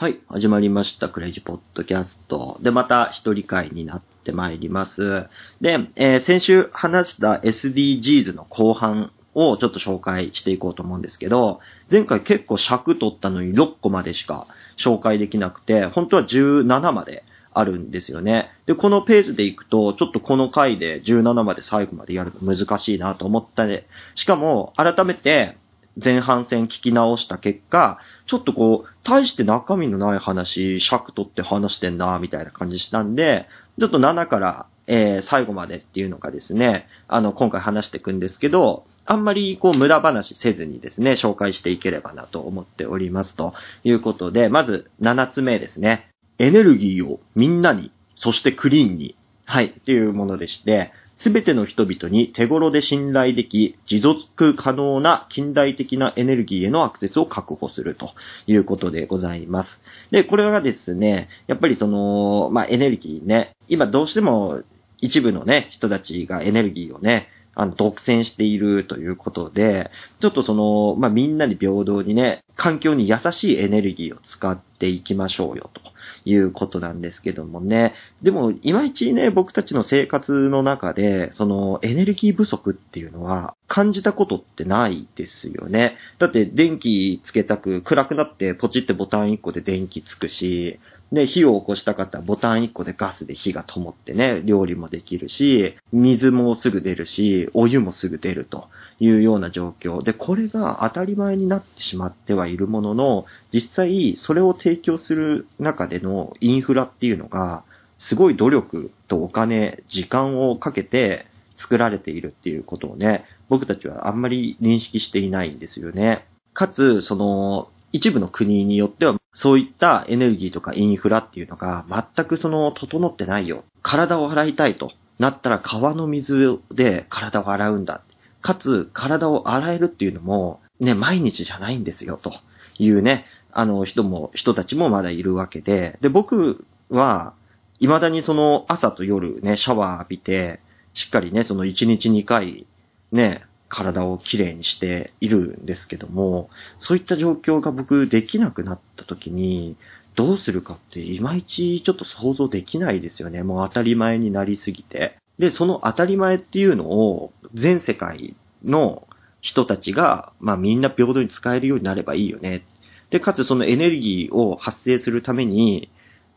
はい、始まりました。クレイジーポッドキャスト。で、また一人会になってまいります。で、えー先週話した SDGs の後半をちょっと紹介していこうと思うんですけど、前回結構尺取ったのに6個までしか紹介できなくて、本当は17まであるんですよね。で、このペースでいくと、ちょっとこの回で17まで最後までやるの難しいなと思ったね。しかも、改めて、前半戦聞き直した結果、ちょっとこう、大して中身のない話、尺取って話してんな、みたいな感じしたんで、ちょっと7から、えー最後までっていうのがですね、あの、今回話していくんですけど、あんまりこう無駄話せずにですね、紹介していければなと思っておりますということで、まず7つ目ですね。エネルギーをみんなに、そしてクリーンに、はい、っていうものでして、すべての人々に手頃で信頼でき、持続可能な近代的なエネルギーへのアクセスを確保するということでございます。で、これがですね、やっぱりその、まあ、エネルギーね、今どうしても一部のね、人たちがエネルギーをね、あの、独占しているということで、ちょっとその、まあ、みんなに平等にね、環境に優しいエネルギーを使っていきましょうよ、ということなんですけどもね。でも、いまいちね、僕たちの生活の中で、その、エネルギー不足っていうのは、感じたことってないですよね。だって、電気つけたく、暗くなって、ポチってボタン1個で電気つくし、で、火を起こしたかったらボタン1個でガスで火が灯ってね、料理もできるし、水もすぐ出るし、お湯もすぐ出るというような状況。で、これが当たり前になってしまってはいるものの、実際それを提供する中でのインフラっていうのが、すごい努力とお金、時間をかけて作られているっていうことをね、僕たちはあんまり認識していないんですよね。かつ、その、一部の国によっては、そういったエネルギーとかインフラっていうのが全くその整ってないよ。体を洗いたいとなったら川の水で体を洗うんだ。かつ、体を洗えるっていうのも、ね、毎日じゃないんですよ、というね、あの人も、人たちもまだいるわけで、で、僕は、未だにその朝と夜ね、シャワー浴びて、しっかりね、その1日2回、ね、体をきれいにしているんですけども、そういった状況が僕できなくなった時に、どうするかっていまいちちょっと想像できないですよね。もう当たり前になりすぎて。で、その当たり前っていうのを全世界の人たちが、まあみんな平等に使えるようになればいいよね。で、かつそのエネルギーを発生するために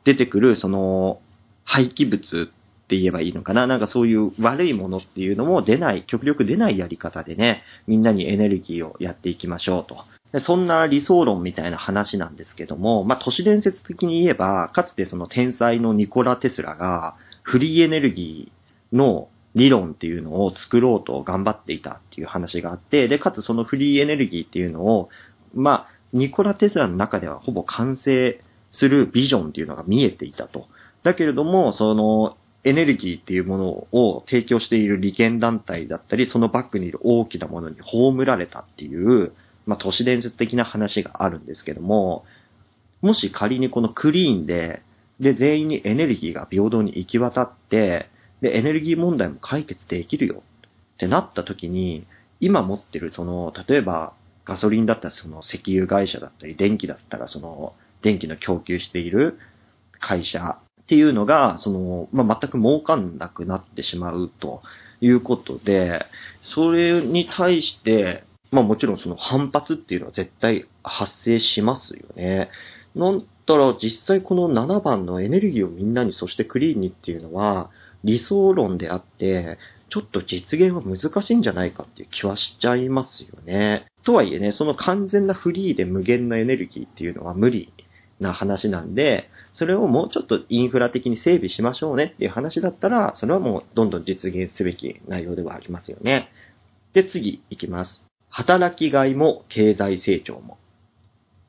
出てくるその廃棄物って言えばいいのかな？なんかそういう悪いものっていうのも出ない、極力出ないやり方でね、みんなにエネルギーをやっていきましょうと。でそんな理想論みたいな話なんですけども、まあ都市伝説的に言えば、かつてその天才のニコラ・テスラがフリーエネルギーの理論っていうのを作ろうと頑張っていたっていう話があって、で、かつそのフリーエネルギーっていうのを、まあ、ニコラ・テスラの中ではほぼ完成するビジョンっていうのが見えていたと。だけれども、その、エネルギーっていうものを提供している利権団体だったり、そのバックにいる大きなものに葬られたっていう、まあ、都市伝説的な話があるんですけども、もし仮にこのクリーンで、で、全員にエネルギーが平等に行き渡って、で、エネルギー問題も解決できるよってなった時に、今持ってるその、例えばガソリンだったらその石油会社だったり、電気だったらその、電気の供給している会社っていうのが、その、まあ、全く儲かんなくなってしまうということで、それに対して、まあもちろんその反発っていうのは絶対発生しますよね。なんだら実際この7番のエネルギーをみんなにそしてクリーンにっていうのは理想論であって、ちょっと実現は難しいんじゃないかっていう気はしちゃいますよね。とはいえね、その完全なフリーで無限のエネルギーっていうのは無理な話なんで、それをもうちょっとインフラ的に整備しましょうねっていう話だったら、それはもうどんどん実現すべき内容ではありますよね。で、次いきます。働きがいも経済成長も。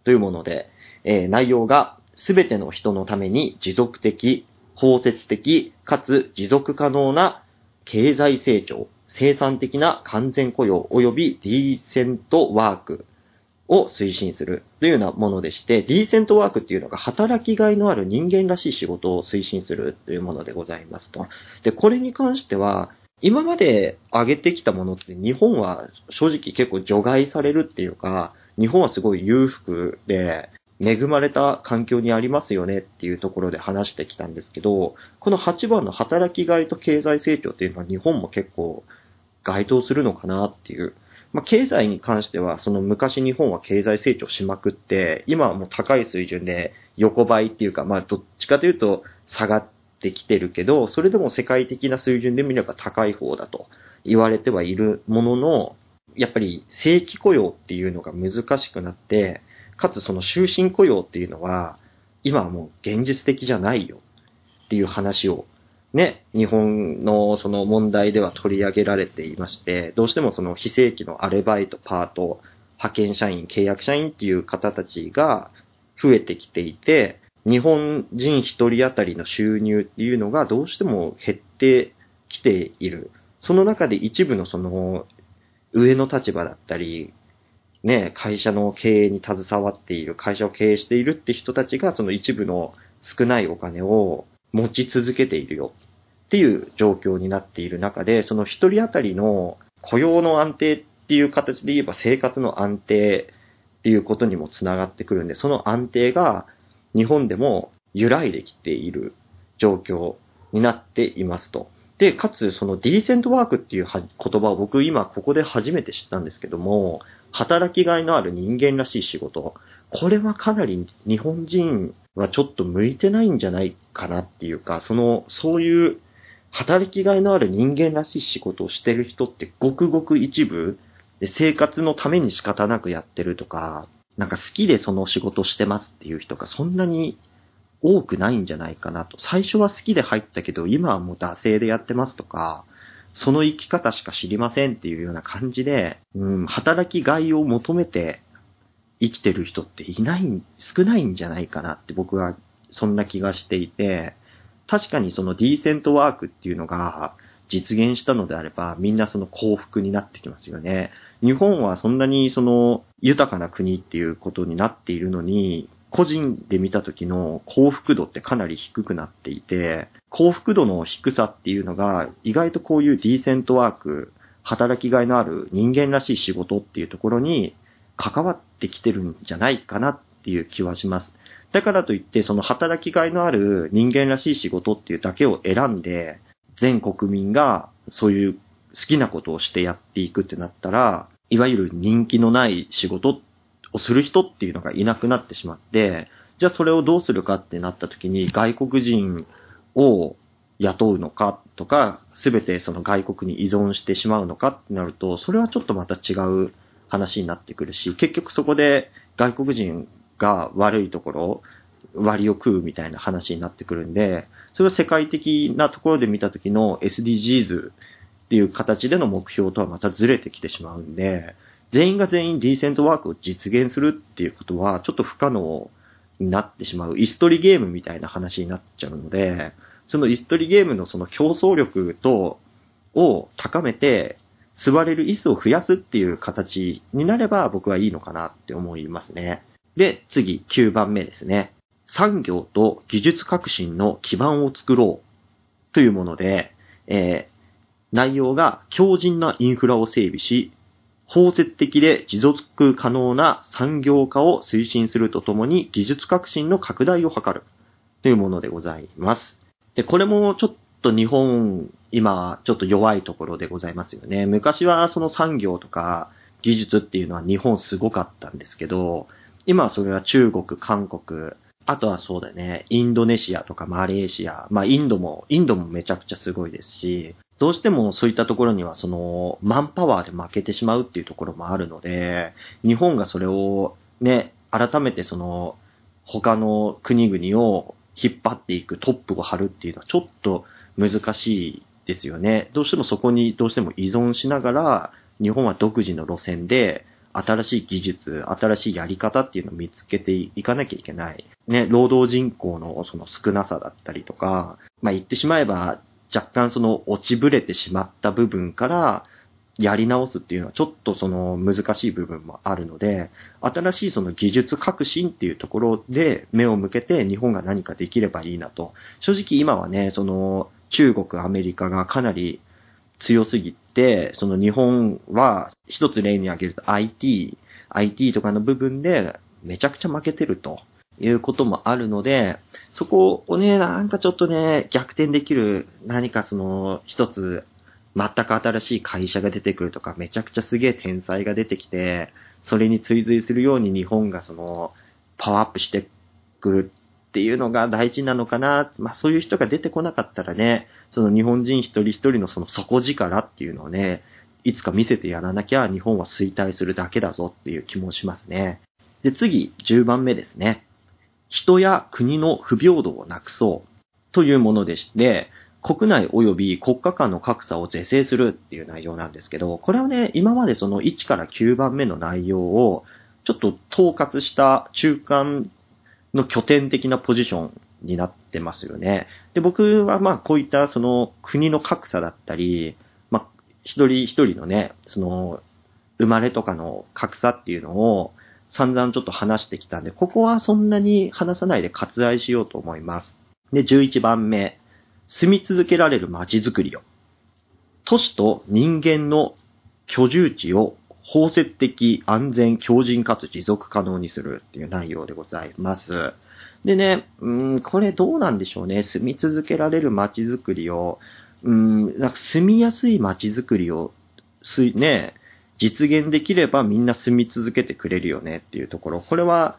というもので、えー内容がすべての人のために持続的、包摂的、かつ持続可能な経済成長、生産的な完全雇用及びディーセントワークを推進するというようなものでして、ディーセントワークっていうのが働きがいのある人間らしい仕事を推進するというものでございますと。で、これに関しては、今まで上げてきたものって日本は正直結構除外されるっていうか、日本はすごい裕福で、恵まれた環境にありますよねっていうところで話してきたんですけど、この8番の働きがいと経済成長っていうのは日本も結構該当するのかなっていう。まあ、経済に関しては、その昔日本は経済成長しまくって、今はもう高い水準で横ばいっていうか、まあどっちかというと下がってきてるけど、それでも世界的な水準で見れば高い方だと言われてはいるものの、やっぱり正規雇用っていうのが難しくなって、かつその終身雇用っていうのは、今はもう現実的じゃないよっていう話をね、日本のその問題では取り上げられていまして、どうしてもその非正規のアルバイト、パート、派遣社員、契約社員っていう方たちが増えてきていて、日本人一人当たりの収入っていうのがどうしても減ってきている。その中で一部のその上の立場だったり、ね、会社の経営に携わっている、会社を経営しているって人たちがその一部の少ないお金を持ち続けているよっていう状況になっている中で、その一人当たりの雇用の安定っていう形で言えば生活の安定っていうことにもつながってくるんで、その安定が日本でも揺らいできている状況になっていますと。で、かつ、そのディーセントワークっていう言葉を僕今ここで初めて知ったんですけども、働きがいのある人間らしい仕事。これはかなり日本人はちょっと向いてないんじゃないかなっていうか、その、そういう働きがいのある人間らしい仕事をしてる人ってごくごく一部で生活のために仕方なくやってるとか、なんか好きでその仕事してますっていう人がそんなに多くないんじゃないかなと。最初は好きで入ったけど、今はもう惰性でやってますとか、その生き方しか知りませんっていうような感じで、うん、働きがいを求めて生きてる人っていない、少ないんじゃないかなって僕はそんな気がしていて、確かにそのディーセントワークっていうのが実現したのであれば、みんなその幸福になってきますよね。日本はそんなにその豊かな国っていうことになっているのに、個人で見た時の幸福度ってかなり低くなっていて、幸福度の低さっていうのが意外とこういうディーセントワーク、働きがいのある人間らしい仕事っていうところに関わっててきてるんじゃないかなっていう気はします。だからといって、その働きがいのある人間らしい仕事っていうだけを選んで、全国民がそういう好きなことをしてやっていくってなったら、いわゆる人気のない仕事をする人っていうのがいなくなってしまって、じゃあそれをどうするかってなった時に外国人を雇うのかとか、すべてその外国に依存してしまうのかってなると、それはちょっとまた違う話になってくるし、結局そこで外国人が悪いところ、割を食うみたいな話になってくるんで、それは世界的なところで見た時の SDGs っていう形での目標とはまたずれてきてしまうんで、全員が全員ディーセントワークを実現するっていうことはちょっと不可能になってしまう。イストリゲームみたいな話になっちゃうので、そのイストリゲームのその競争力と、を高めて、座れる椅子を増やすっていう形になれば僕はいいのかなって思いますね。で、次、9番目ですね。産業と技術革新の基盤を作ろうというもので、えー、内容が強靭なインフラを整備し、包摂的で持続可能な産業化を推進するとともに技術革新の拡大を図るというものでございます。で、これもちょっと日本、今ちょっと弱いところでございますよね。昔はその産業とか技術っていうのは日本すごかったんですけど、今はそれは中国、韓国、あとはそうだね、インドネシアとかマレーシア、まあインドも、インドもめちゃくちゃすごいですし、どうしてもそういったところにはそのマンパワーで負けてしまうっていうところもあるので、日本がそれをね、改めてその他の国々を引っ張っていくトップを張るっていうのはちょっと難しいですよね。どうしてもそこにどうしても依存しながら、日本は独自の路線で新しい技術、新しいやり方っていうのを見つけていかなきゃいけない。ね、労働人口のその少なさだったりとか、まあ言ってしまえば若干その落ちぶれてしまった部分からやり直すっていうのはちょっとその難しい部分もあるので、新しいその技術革新っていうところで目を向けて日本が何かできればいいなと。正直今はね、その中国、アメリカがかなり強すぎて、その日本は一つ例に挙げると IT、IT とかの部分でめちゃくちゃ負けてると。いうこともあるので、そこをね、なんかちょっとね、逆転できる何かその一つ全く新しい会社が出てくるとか、めちゃくちゃすげえ天才が出てきて、それに追随するように日本がその、パワーアップしていくっていうのが大事なのかな。まあそういう人が出てこなかったらね、その日本人一人一人のその底力っていうのをね、いつか見せてやらなきゃ日本は衰退するだけだぞっていう気もしますね。で、次、10番目ですね。人や国の不平等をなくそうというものでして、国内及び国家間の格差を是正するっていう内容なんですけど、これはね、今までその1から9番目の内容を、ちょっと統括した中間の拠点的なポジションになってますよね。で、僕はまあこういったその国の格差だったり、まあ一人一人のね、その生まれとかの格差っていうのを散々ちょっと話してきたんで、ここはそんなに話さないで割愛しようと思います。で、11番目。住み続けられる街づくりを。都市と人間の居住地を包摂的、安全、強靭かつ持続可能にするっていう内容でございます。でね、うん、これどうなんでしょうね。住み続けられる街づくりを、うん、なんか住みやすい街づくりを、す、ね、実現できればみんな住み続けてくれるよねっていうところ。これは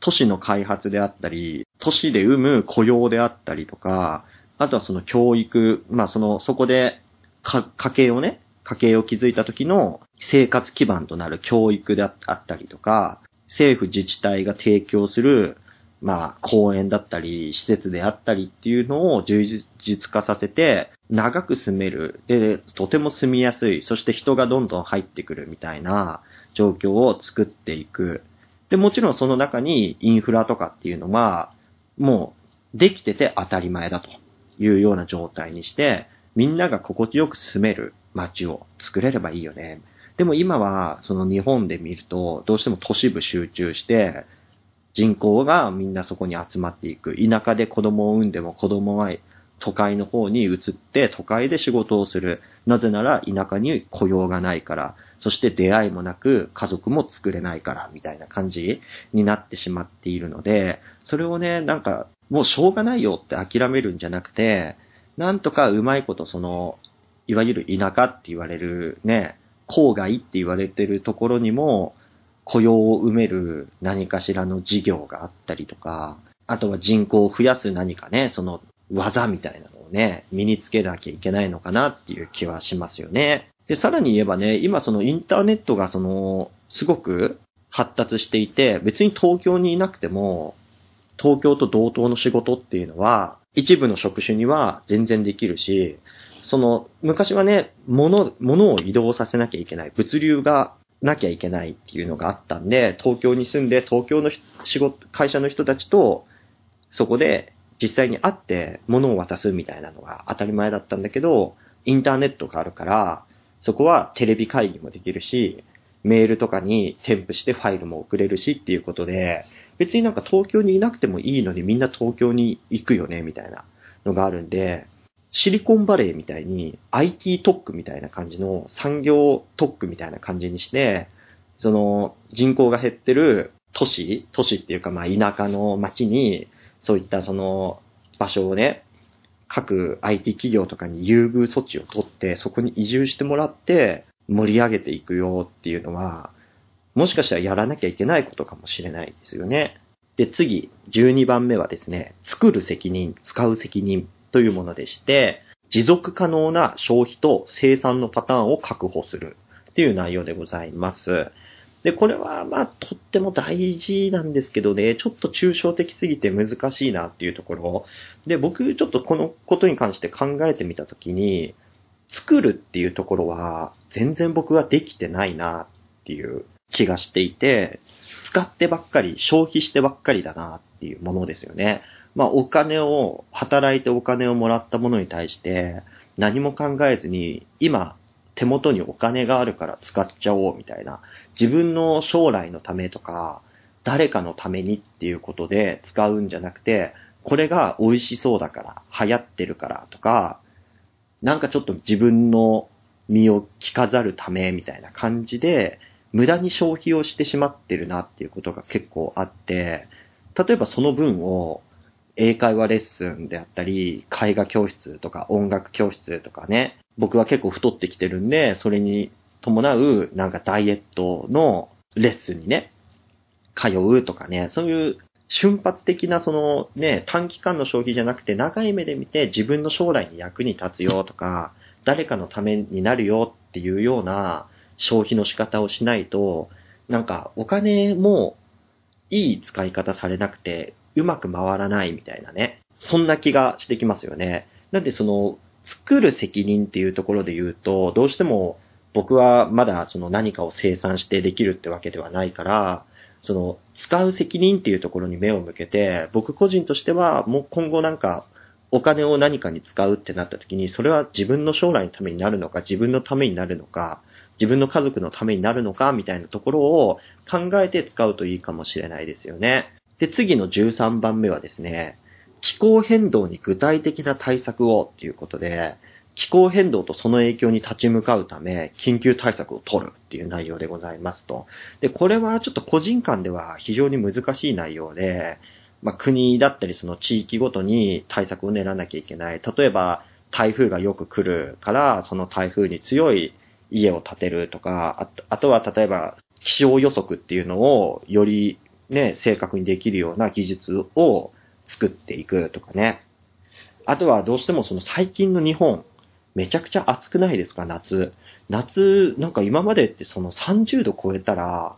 都市の開発であったり、都市で生む雇用であったりとか、あとはその教育、まあその、そこで家計をね、家計を築いた時の生活基盤となる教育であったりとか、政府自治体が提供する、まあ、公園だったり、施設であったりっていうのを充実化させて、長く住める。で、とても住みやすい。そして人がどんどん入ってくるみたいな状況を作っていく。で、もちろんその中にインフラとかっていうのは、もうできてて当たり前だと。いうような状態にして、みんなが心地よく住める街を作れればいいよね。でも今は、その日本で見ると、どうしても都市部集中して、人口がみんなそこに集まっていく。田舎で子供を産んでも子供は都会の方に移って都会で仕事をする。なぜなら田舎に雇用がないから。そして出会いもなく家族も作れないから、みたいな感じになってしまっているので、それをね、なんかもうしょうがないよって諦めるんじゃなくて、なんとかうまいことその、いわゆる田舎って言われるね、郊外って言われてるところにも、雇用を埋める何かしらの事業があったりとか、あとは人口を増やす何かね、その技みたいなのをね、身につけなきゃいけないのかなっていう気はしますよね。で、さらに言えばね、今そのインターネットがその、すごく発達していて、別に東京にいなくても、東京と同等の仕事っていうのは、一部の職種には全然できるし、その、昔はね、物、物を移動させなきゃいけない。物流がなきゃいけないっていうのがあったんで、東京に住んで東京の仕事、会社の人たちと、そこで実際に会って物を渡すみたいなのが当たり前だったんだけど、インターネットがあるから、そこはテレビ会議もできるし、メールとかに添付してファイルも送れるしっていうことで、別になんか東京にいなくてもいいのにみんな東京に行くよね、みたいなのがあるんで、シリコンバレーみたいに IT 特区みたいな感じの産業特区みたいな感じにして、その人口が減ってる都市都市っていうかまあ田舎の町に、そういったその場所をね、各 IT 企業とかに優遇措置を取って、そこに移住してもらって盛り上げていくよっていうのは、もしかしたらやらなきゃいけないことかもしれないですよね。で、次、12番目はですね、作る責任、使う責任というものでして、持続可能な消費と生産のパターンを確保するっていう内容でございます。で、これはまあとっても大事なんですけどね、ちょっと抽象的すぎて難しいなっていうところ。で、僕ちょっとこのことに関して考えてみたときに、作るっていうところは全然僕はできてないなっていう気がしていて、使ってばっかり、消費してばっかりだなっていうものですよね。まあお金を、働いてお金をもらったものに対して何も考えずに、今手元にお金があるから使っちゃおうみたいな、自分の将来のためとか、誰かのためにっていうことで使うんじゃなくて、これが美味しそうだから、流行ってるからとか、なんかちょっと自分の身を着飾るためみたいな感じで、無駄に消費をしてしまってるなっていうことが結構あって、例えばその分を英会話レッスンであったり、絵画教室とか音楽教室とかね、僕は結構太ってきてるんで、それに伴うなんかダイエットのレッスンにね、通うとかね、そういう瞬発的なそのね、短期間の消費じゃなくて長い目で見て自分の将来に役に立つよとか、誰かのためになるよっていうような消費の仕方をしないと、なんかお金もいい使い方されなくてうまく回らないみたいなね。そんな気がしてきますよね。なんでその作る責任っていうところで言うと、どうしても僕はまだその何かを生産してできるってわけではないから、その、使う責任っていうところに目を向けて、僕個人としては、もう今後なんか、お金を何かに使うってなった時に、それは自分の将来のためになるのか、自分のためになるのか、自分の家族のためになるのか、みたいなところを考えて使うといいかもしれないですよね。で、次の13番目はですね、気候変動に具体的な対策をっていうことで、気候変動とその影響に立ち向かうため、緊急対策を取るっていう内容でございますと。で、これはちょっと個人間では非常に難しい内容で、まあ、国だったりその地域ごとに対策を練らなきゃいけない。例えば、台風がよく来るから、その台風に強い家を建てるとか、あとは例えば気象予測っていうのをよりね、正確にできるような技術を作っていくとかね。あとはどうしてもその最近の日本、めちゃくちゃ暑くないですか、夏。夏、なんか今までってその30度超えたら、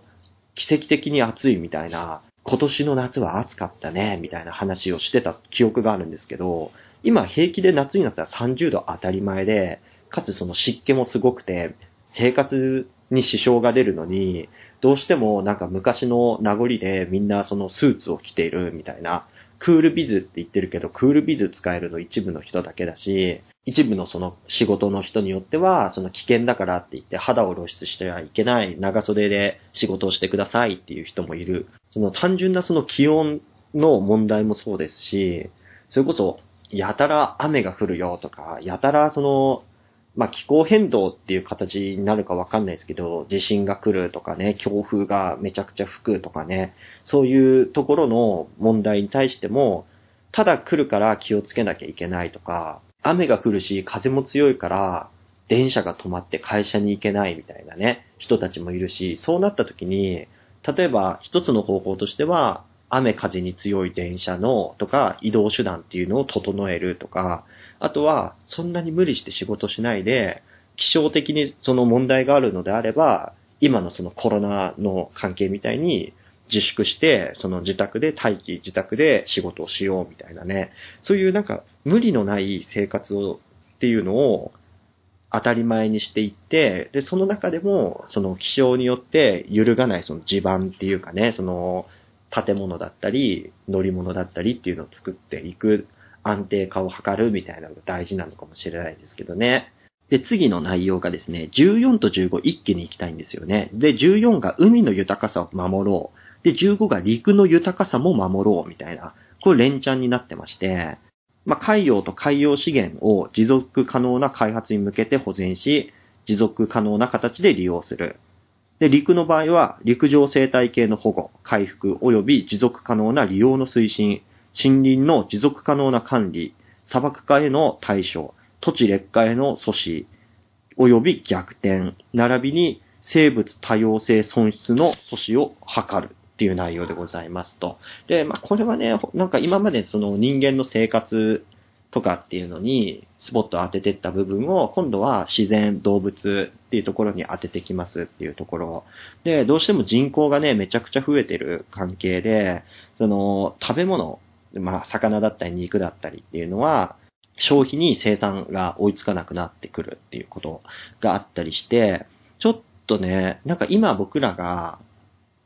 奇跡的に暑いみたいな、今年の夏は暑かったね、みたいな話をしてた記憶があるんですけど、今平気で夏になったら30度当たり前で、かつその湿気もすごくて、生活に支障が出るのに、どうしてもなんか昔の名残でみんなそのスーツを着ているみたいな、クールビズって言ってるけど、クールビズ使えるの一部の人だけだし、一部のその仕事の人によっては、その危険だからって言って肌を露出してはいけない長袖で仕事をしてくださいっていう人もいる。その単純なその気温の問題もそうですし、それこそ、やたら雨が降るよとか、やたらその、まあ、気候変動っていう形になるかわかんないですけど、地震が来るとかね、強風がめちゃくちゃ吹くとかね、そういうところの問題に対しても、ただ来るから気をつけなきゃいけないとか、雨が降るし、風も強いから、電車が止まって会社に行けないみたいなね、人たちもいるし、そうなった時に、例えば一つの方法としては、雨風に強い電車のとか移動手段っていうのを整えるとか、あとはそんなに無理して仕事しないで、気象的にその問題があるのであれば、今のそのコロナの関係みたいに自粛して、その自宅で待機、自宅で仕事をしようみたいなね、そういうなんか無理のない生活をっていうのを当たり前にしていって、で、その中でも、その気象によって揺るがないその地盤っていうかね、その建物だったり、乗り物だったりっていうのを作っていく安定化を図るみたいなのが大事なのかもしれないですけどね。で、次の内容がですね、14と15一気に行きたいんですよね。で、14が海の豊かさを守ろう。で、15が陸の豊かさも守ろうみたいな、これ連チャンになってまして、まあ、海洋と海洋資源を持続可能な開発に向けて保全し、持続可能な形で利用する。で、陸の場合は、陸上生態系の保護、回復及び持続可能な利用の推進、森林の持続可能な管理、砂漠化への対処、土地劣化への阻止、及び逆転、並びに生物多様性損失の阻止を図るっていう内容でございますと。で、まあ、これはね、なんか今までその人間の生活とかっていうのにスポット当ててった部分を今度は自然、動物っていうところに当ててきますっていうところ。で、どうしても人口がね、めちゃくちゃ増えてる関係で、その食べ物、まあ魚だったり肉だったりっていうのは消費に生産が追いつかなくなってくるっていうことがあったりして、ちょっとね、なんか今僕らが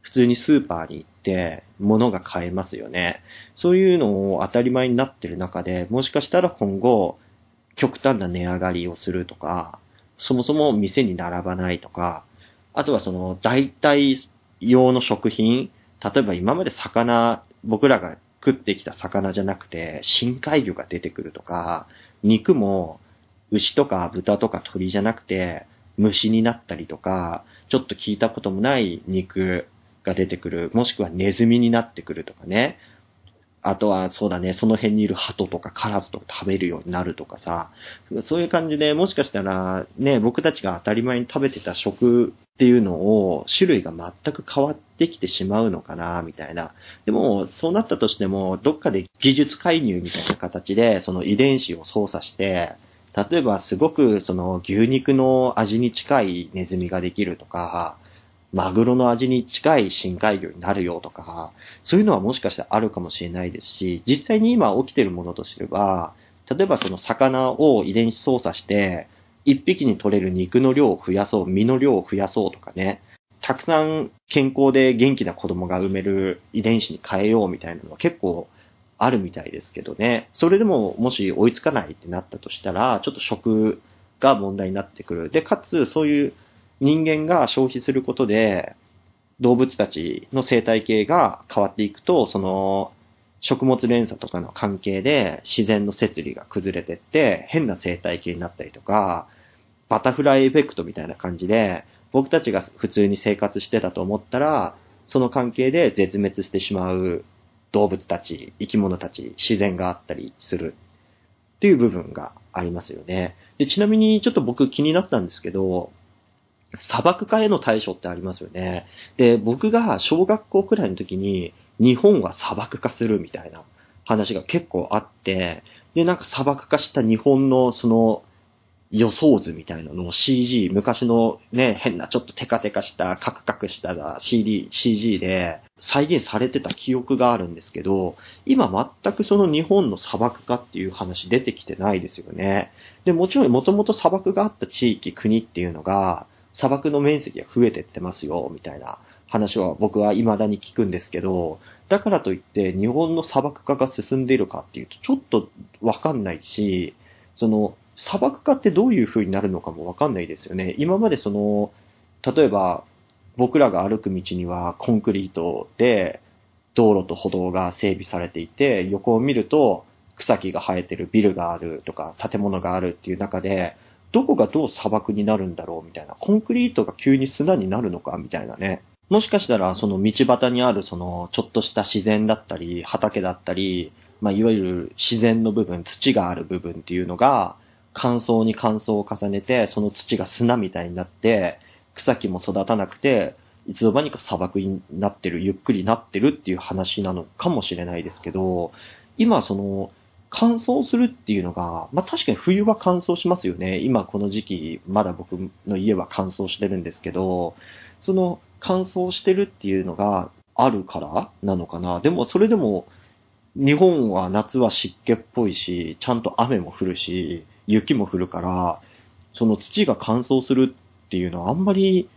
普通にスーパーに行って物が買えますよね。そういうのを当たり前になってる中で、もしかしたら今後、極端な値上がりをするとか、そもそも店に並ばないとか、あとはその代替用の食品、例えば今まで魚、僕らが食ってきた魚じゃなくて深海魚が出てくるとか、肉も牛とか豚とか鳥じゃなくて、虫になったりとか、ちょっと聞いたこともない肉が出てくる、もしくはネズミになってくるとかね。あとは、そうだね、その辺にいる鳩とかカラスとか食べるようになるとかさ、そういう感じで、もしかしたら、ね、僕たちが当たり前に食べてた食っていうのを、種類が全く変わってきてしまうのかな、みたいな。でも、そうなったとしても、どっかで技術介入みたいな形で、その遺伝子を操作して、例えばすごくその牛肉の味に近いネズミができるとか、マグロの味に近い深海魚になるよとか、そういうのはもしかしたらあるかもしれないですし、実際に今起きているものとしては、例えばその魚を遺伝子操作して、一匹に取れる肉の量を増やそう、身の量を増やそうとかね、たくさん健康で元気な子供が産める遺伝子に変えようみたいなのは結構あるみたいですけどね。それでももし追いつかないってなったとしたら、ちょっと食が問題になってくる。で、かつそういう人間が消費することで、動物たちの生態系が変わっていくと、その、食物連鎖とかの関係で自然の摂理が崩れてって、変な生態系になったりとか、バタフライエフェクトみたいな感じで、僕たちが普通に生活してたと思ったら、その関係で絶滅してしまう動物たち、生き物たち、自然があったりするっていう部分がありますよね。でちなみにちょっと僕気になったんですけど、砂漠化への対処ってありますよね。で、僕が小学校くらいの時に、日本は砂漠化するみたいな話が結構あって、で、なんか砂漠化した日本のその予想図みたいなのを CG、昔のね、変なちょっとテカテカしたカクカクした CD、CG で再現されてた記憶があるんですけど、今全くその日本の砂漠化っていう話出てきてないですよね。で、もちろんもともと砂漠があった地域、国っていうのが、砂漠の面積が増えてってますよ、みたいな話は僕は未だに聞くんですけど、だからといって日本の砂漠化が進んでいるかっていうとちょっとわかんないし、その砂漠化ってどういう風になるのかもわかんないですよね。今までその、例えば僕らが歩く道にはコンクリートで道路と歩道が整備されていて、横を見ると草木が生えてるビルがあるとか建物があるっていう中で、どこがどう砂漠になるんだろうみたいな。コンクリートが急に砂になるのかみたいなね。もしかしたら、その道端にある、その、ちょっとした自然だったり、畑だったり、まあ、いわゆる自然の部分、土がある部分っていうのが、乾燥に乾燥を重ねて、その土が砂みたいになって、草木も育たなくて、いつの間にか砂漠になってる、ゆっくりなってるっていう話なのかもしれないですけど、今その、乾燥するっていうのが、まあ確かに冬は乾燥しますよね。今この時期、まだ僕の家は乾燥してるんですけど、その乾燥してるっていうのがあるからなのかな。でもそれでも、日本は夏は湿気っぽいし、ちゃんと雨も降るし、雪も降るから、その土が乾燥するっていうのはあんまり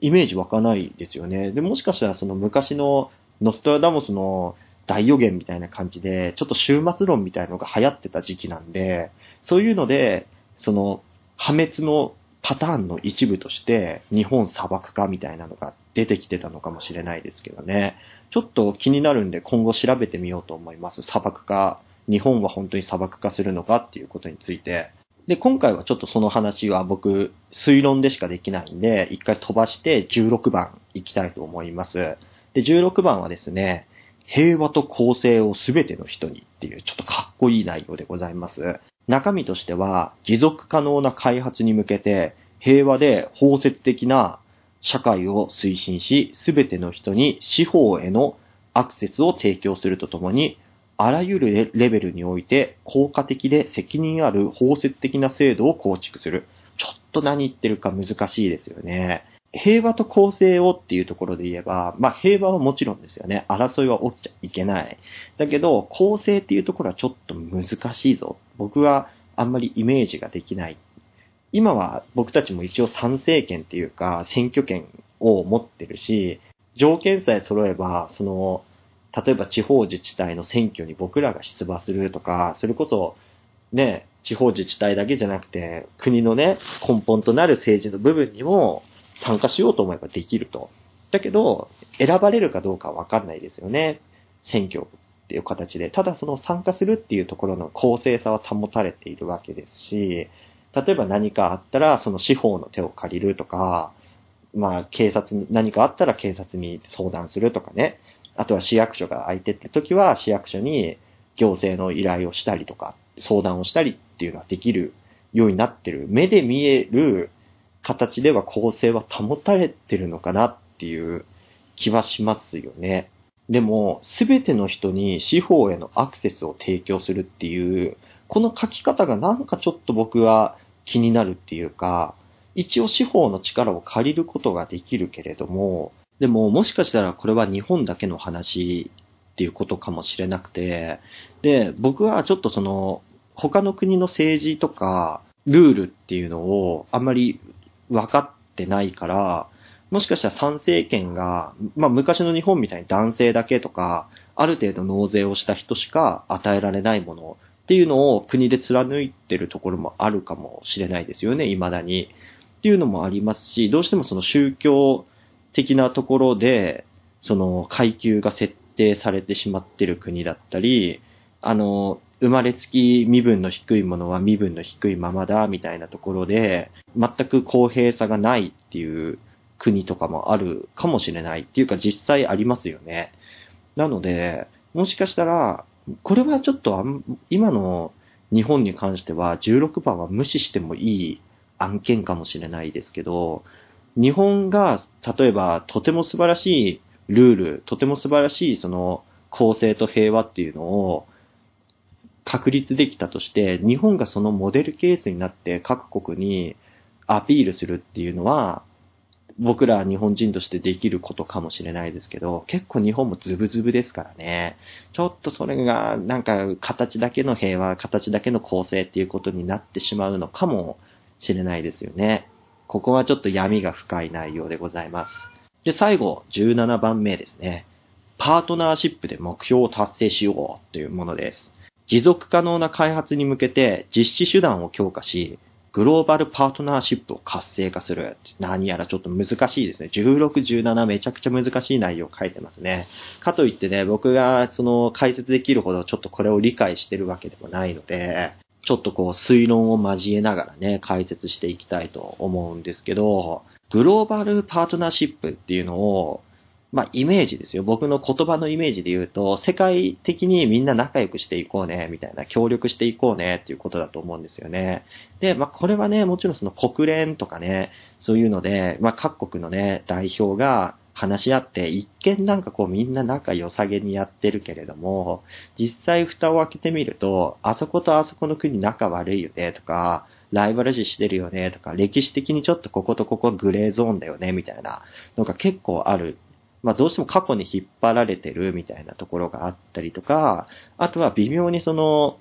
イメージ湧かないですよね。で、もしかしたらその昔のノストラダムスの大予言みたいな感じで、ちょっと終末論みたいのが流行ってた時期なんで、そういうので、その破滅のパターンの一部として、日本砂漠化みたいなのが出てきてたのかもしれないですけどね。ちょっと気になるんで今後調べてみようと思います。砂漠化。日本は本当に砂漠化するのかっていうことについて。で、今回はちょっとその話は僕、推論でしかできないんで、一回飛ばして16番行きたいと思います。で、16番はですね、平和と公正をすべての人にっていうちょっとかっこいい内容でございます。中身としては、持続可能な開発に向けて、平和で包摂的な社会を推進し、すべての人に司法へのアクセスを提供するとともに、あらゆるレベルにおいて効果的で責任ある包摂的な制度を構築する。ちょっと何言ってるか難しいですよね。平和と公正をっていうところで言えば、まあ平和はもちろんですよね。争いは起きちゃいけない。だけど、公正っていうところはちょっと難しいぞ。僕はあんまりイメージができない。今は僕たちも一応参政権っていうか選挙権を持ってるし、条件さえ揃えば、その例えば地方自治体の選挙に僕らが出馬するとか、それこそ、ね、地方自治体だけじゃなくて、国のね、根本となる政治の部分にも参加しようと思えばできると。だけど、選ばれるかどうかわかんないですよね。選挙っていう形で。ただその参加するっていうところの公正さは保たれているわけですし、例えば何かあったら、その司法の手を借りるとか、まあ、警察に、何かあったら警察に相談するとかね。あとは市役所が空いてって時は、市役所に行政の依頼をしたりとか、相談をしたりっていうのはできるようになってる。目で見える形では公正は保たれてるのかなっていう気はしますよね。でも、すべての人に司法へのアクセスを提供するっていう、この書き方がなんかちょっと僕は気になるっていうか、一応司法の力を借りることができるけれども、でももしかしたらこれは日本だけの話っていうことかもしれなくて、で、僕はちょっとその、他の国の政治とか、ルールっていうのをあんまり分かってないから、もしかしたら参政権が、まあ昔の日本みたいに男性だけとか、ある程度納税をした人しか与えられないものっていうのを国で貫いてるところもあるかもしれないですよね、未だに。っていうのもありますし、どうしてもその宗教的なところで、その階級が設定されてしまってる国だったり、あの、生まれつき身分の低いものは身分の低いままだ、みたいなところで、全く公平さがないっていう国とかもあるかもしれないっていうか実際ありますよね。なので、もしかしたら、これはちょっと今の日本に関しては16番は無視してもいい案件かもしれないですけど、日本が例えばとても素晴らしいルール、とても素晴らしいその公正と平和っていうのを確立できたとして、日本がそのモデルケースになって各国にアピールするっていうのは、僕ら日本人としてできることかもしれないですけど、結構日本もズブズブですからね。ちょっとそれがなんか形だけの平和、形だけの公正っていうことになってしまうのかもしれないですよね。ここはちょっと闇が深い内容でございます。で、最後、17番目ですね。パートナーシップで目標を達成しようというものです。持続可能な開発に向けて実施手段を強化し、グローバルパートナーシップを活性化する。何やらちょっと難しいですね。16、17めちゃくちゃ難しい内容を書いてますね。かといってね、僕がその解説できるほどちょっとこれを理解してるわけでもないので、ちょっとこう推論を交えながらね、解説していきたいと思うんですけど、グローバルパートナーシップっていうのを、まあ、イメージですよ。僕の言葉のイメージで言うと、世界的にみんな仲良くしていこうね、みたいな、協力していこうね、っていうことだと思うんですよね。で、まあ、これはね、もちろんその国連とかね、そういうので、まあ、各国のね、代表が、話し合って、一見なんかこうみんな仲良さげにやってるけれども、実際蓋を開けてみると、あそことあそこの国仲悪いよねとか、ライバル視してるよねとか、歴史的にちょっとこことここグレーゾーンだよねみたいなのが結構ある。まあどうしても過去に引っ張られてるみたいなところがあったりとか、あとは微妙にその、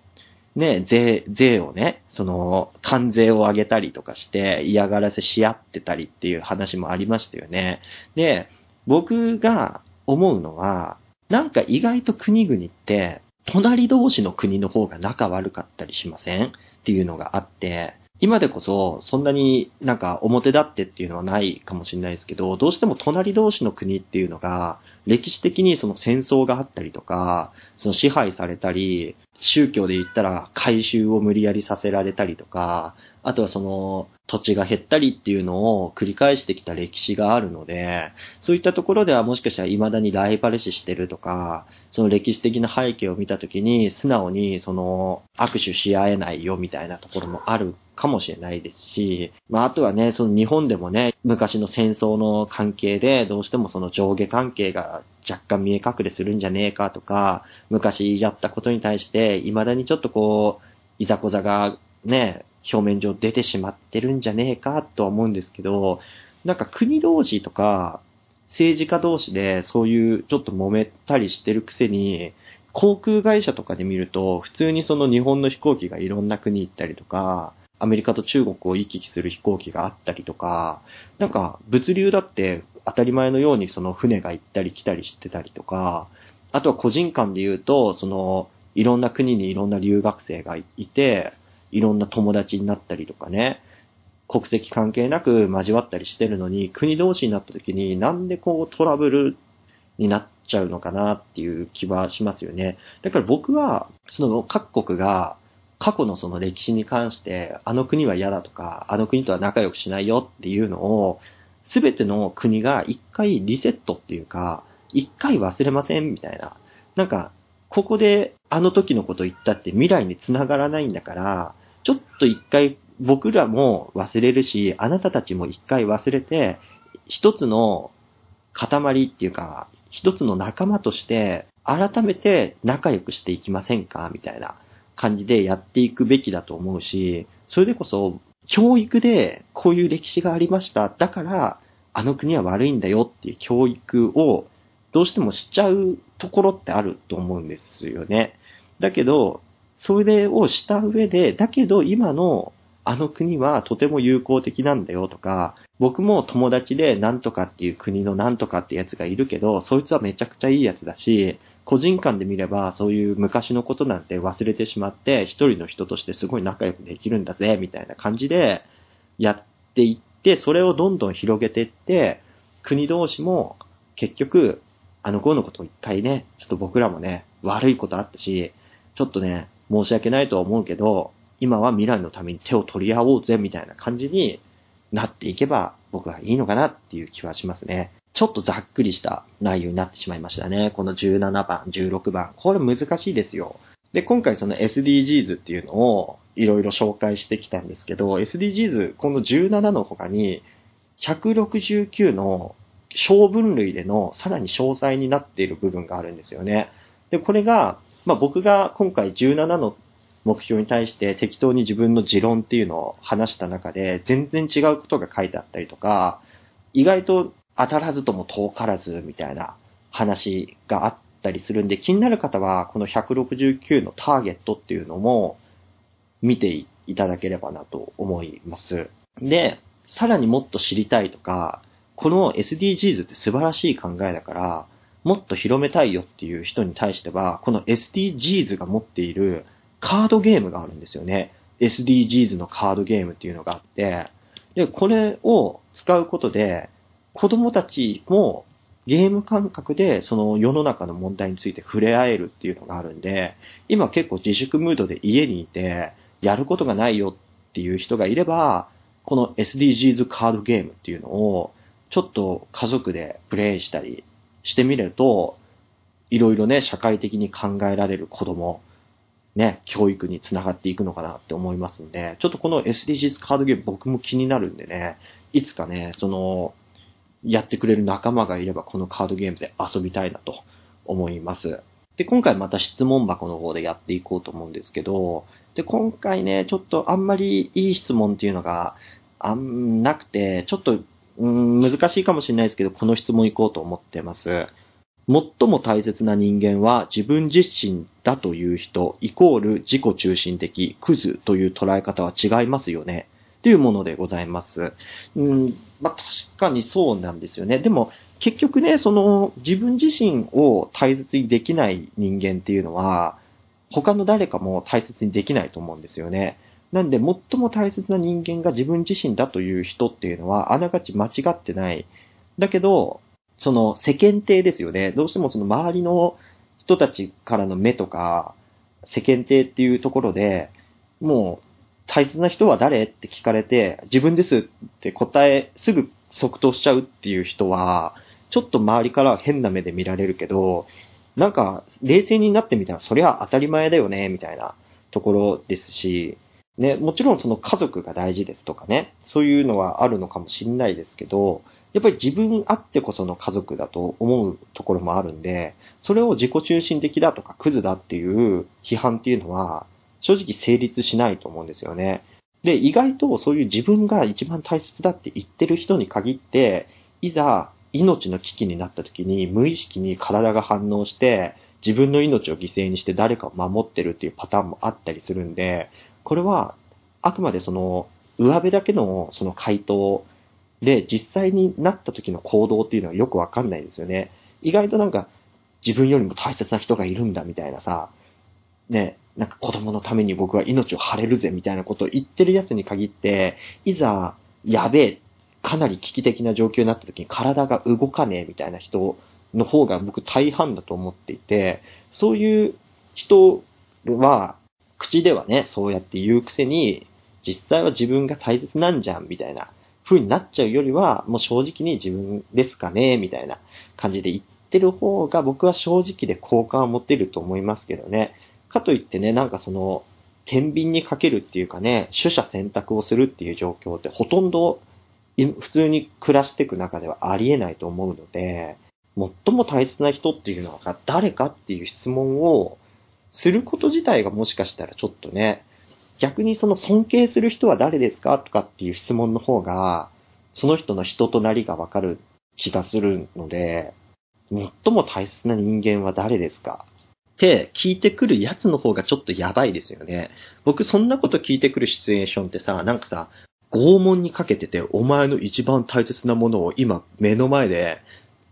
ね、税、税をね、その、関税を上げたりとかして嫌がらせし合ってたりっていう話もありましたよね。で、僕が思うのは、なんか意外と国々って、隣同士の国の方が仲悪かったりしませんっていうのがあって、今でこそそんなになんか表立ってっていうのはないかもしれないですけど、どうしても隣同士の国っていうのが歴史的にその戦争があったりとか、その支配されたり、宗教で言ったら改宗を無理やりさせられたりとか、あとはその土地が減ったりっていうのを繰り返してきた歴史があるので、そういったところではもしかしたら未だにライバル視してるとか、その歴史的な背景を見たときに素直にその握手し合えないよみたいなところもあるかもしれないですし、まああとはね、その日本でもね、昔の戦争の関係でどうしてもその上下関係が若干見え隠れするんじゃねえかとか、昔やったことに対して未だにちょっとこう、いざこざがね、表面上出てしまってるんじゃねえかとは思うんですけど、なんか国同士とか政治家同士でそういうちょっと揉めたりしてるくせに、航空会社とかで見ると、普通にその日本の飛行機がいろんな国行ったりとか、アメリカと中国を行き来する飛行機があったりとか、なんか物流だって当たり前のようにその船が行ったり来たりしてたりとか、あとは個人間で言うと、そのいろんな国にいろんな留学生がいて、いろんな友達になったりとかね、国籍関係なく交わったりしてるのに、国同士になった時になんでこうトラブルになっちゃうのかなっていう気はしますよね。だから僕は、その各国が過去のその歴史に関して、あの国は嫌だとか、あの国とは仲良くしないよっていうのを、すべての国が一回リセットっていうか、一回忘れませんみたいな。なんか、ここであの時のこと言ったって未来につながらないんだから、ちょっと一回僕らも忘れるし、あなたたちも一回忘れて、一つの塊っていうか、一つの仲間として、改めて仲良くしていきませんか？みたいな感じでやっていくべきだと思うし、それでこそ、教育でこういう歴史がありました。だから、あの国は悪いんだよっていう教育をどうしてもしちゃうところってあると思うんですよね。だけど、それをした上で、だけど今のあの国はとても友好的なんだよとか、僕も友達でなんとかっていう国のなんとかってやつがいるけど、そいつはめちゃくちゃいいやつだし、個人間で見ればそういう昔のことなんて忘れてしまって、一人の人としてすごい仲良くできるんだぜ、みたいな感じでやっていって、それをどんどん広げていって、国同士も結局あの子のことを一回ね、ちょっと僕らもね、悪いことあったし、ちょっとね、申し訳ないとは思うけど、今は未来のために手を取り合おうぜみたいな感じになっていけば僕はいいのかなっていう気はしますね。ちょっとざっくりした内容になってしまいましたね。この17番、16番。これ難しいですよ。で、今回その SDGs っていうのをいろいろ紹介してきたんですけど、SDGs、この17の他に169の小分類でのさらに詳細になっている部分があるんですよね。で、これが、まあ、僕が今回17の目標に対して適当に自分の持論っていうのを話した中で全然違うことが書いてあったりとか、意外と当たらずとも遠からずみたいな話があったりするんで気になる方はこの169のターゲットっていうのも見ていただければなと思います。で、さらにもっと知りたいとか、この SDGs って素晴らしい考えだから、もっと広めたいよっていう人に対しては、この SDGs が持っているカードゲームがあるんですよね。SDGs のカードゲームっていうのがあって、で、これを使うことで、子供たちもゲーム感覚でその世の中の問題について触れ合えるっていうのがあるんで、今結構自粛ムードで家にいて、やることがないよっていう人がいれば、この SDGs カードゲームっていうのをちょっと家族でプレイしたりしてみると、いろいろね、社会的に考えられる子供、ね、教育につながっていくのかなって思いますんで、ちょっとこの SDGs カードゲーム僕も気になるんでね、いつかね、その、やってくれる仲間がいればこのカードゲームで遊びたいなと思います。で、今回また質問箱の方でやっていこうと思うんですけど、で、今回ね、ちょっとあんまりいい質問っていうのがあんなくて、ちょっとうん、難しいかもしれないですけど、この質問いこうと思ってます。最も大切な人間は自分自身だという人、イコール自己中心的、クズという捉え方は違いますよね。というものでございます。うん、まあ、確かにそうなんですよね。でも、結局ね、その自分自身を大切にできない人間っていうのは、他の誰かも大切にできないと思うんですよね。なんで、最も大切な人間が自分自身だという人っていうのは、あながち間違ってない。だけど、その世間体ですよね。どうしてもその周りの人たちからの目とか、世間体っていうところで、もう、大切な人は誰って聞かれて、自分ですって答え、すぐ即答しちゃうっていう人は、ちょっと周りから変な目で見られるけど、なんか、冷静になってみたら、そりゃ当たり前だよね、みたいなところですし、ね、もちろんその家族が大事ですとかね、そういうのはあるのかもしれないですけど、やっぱり自分あってこその家族だと思うところもあるんで、それを自己中心的だとかクズだっていう批判っていうのは、正直成立しないと思うんですよね。で、意外とそういう自分が一番大切だって言ってる人に限って、いざ命の危機になった時に無意識に体が反応して、自分の命を犠牲にして誰かを守ってるっていうパターンもあったりするんで、これは、あくまでその、上辺だけのその回答で、実際になった時の行動っていうのはよくわかんないですよね。意外となんか、自分よりも大切な人がいるんだみたいなさ、ね、なんか子供のために僕は命を張れるぜみたいなことを言ってるやつに限って、いざ、やべえ、かなり危機的な状況になった時に体が動かねえみたいな人の方が僕大半だと思っていて、そういう人は、口ではね、そうやって言うくせに、実際は自分が大切なんじゃん、みたいな風になっちゃうよりは、もう正直に自分ですかね、みたいな感じで言ってる方が僕は正直で好感を持てると思いますけどね。かといってね、なんかその、天秤にかけるっていうかね、取捨選択をするっていう状況ってほとんど普通に暮らしていく中ではありえないと思うので、最も大切な人っていうのが誰かっていう質問をすること自体がもしかしたらちょっとね、逆にその尊敬する人は誰ですかとかっていう質問の方が、その人の人となりがわかる気がするので、最も大切な人間は誰ですか？って聞いてくるやつの方がちょっとやばいですよね。僕そんなこと聞いてくるシチュエーションってさ、なんかさ、拷問にかけてて、お前の一番大切なものを今目の前で、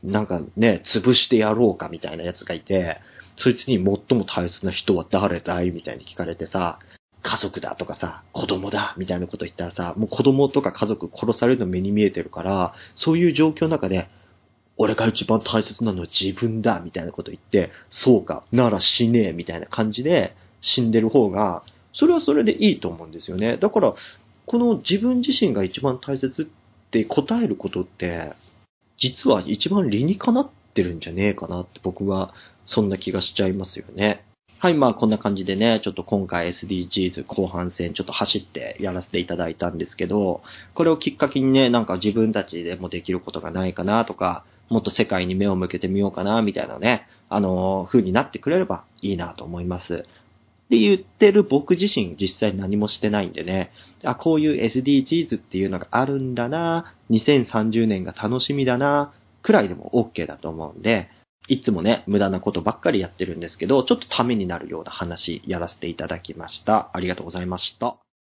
なんかね、潰してやろうかみたいなやつがいて、そいつに最も大切な人は誰だいみたいに聞かれてさ、家族だとかさ、子供だみたいなこと言ったらさ、もう子供とか家族殺されるの目に見えてるから、そういう状況の中で、俺が一番大切なのは自分だみたいなこと言って、そうか、なら死ねえみたいな感じで死んでる方が、それはそれでいいと思うんですよね。だから、この自分自身が一番大切って答えることって、実は一番理にかなってるんじゃねえかなって僕はそんな気がしちゃいますよね。はい、まあこんな感じでね、ちょっと今回 SDGs 後半戦ちょっと走ってやらせていただいたんですけど、これをきっかけにね、なんか自分たちでもできることがないかなとか、もっと世界に目を向けてみようかな、みたいなね、あの、風になってくれればいいなと思います。って言ってる僕自身実際何もしてないんでね、あ、こういう SDGs っていうのがあるんだな、2030年が楽しみだな、くらいでも OK だと思うんで、いつもね、無駄なことばっかりやってるんですけど、ちょっとためになるような話やらせていただきました。ありがとうございました。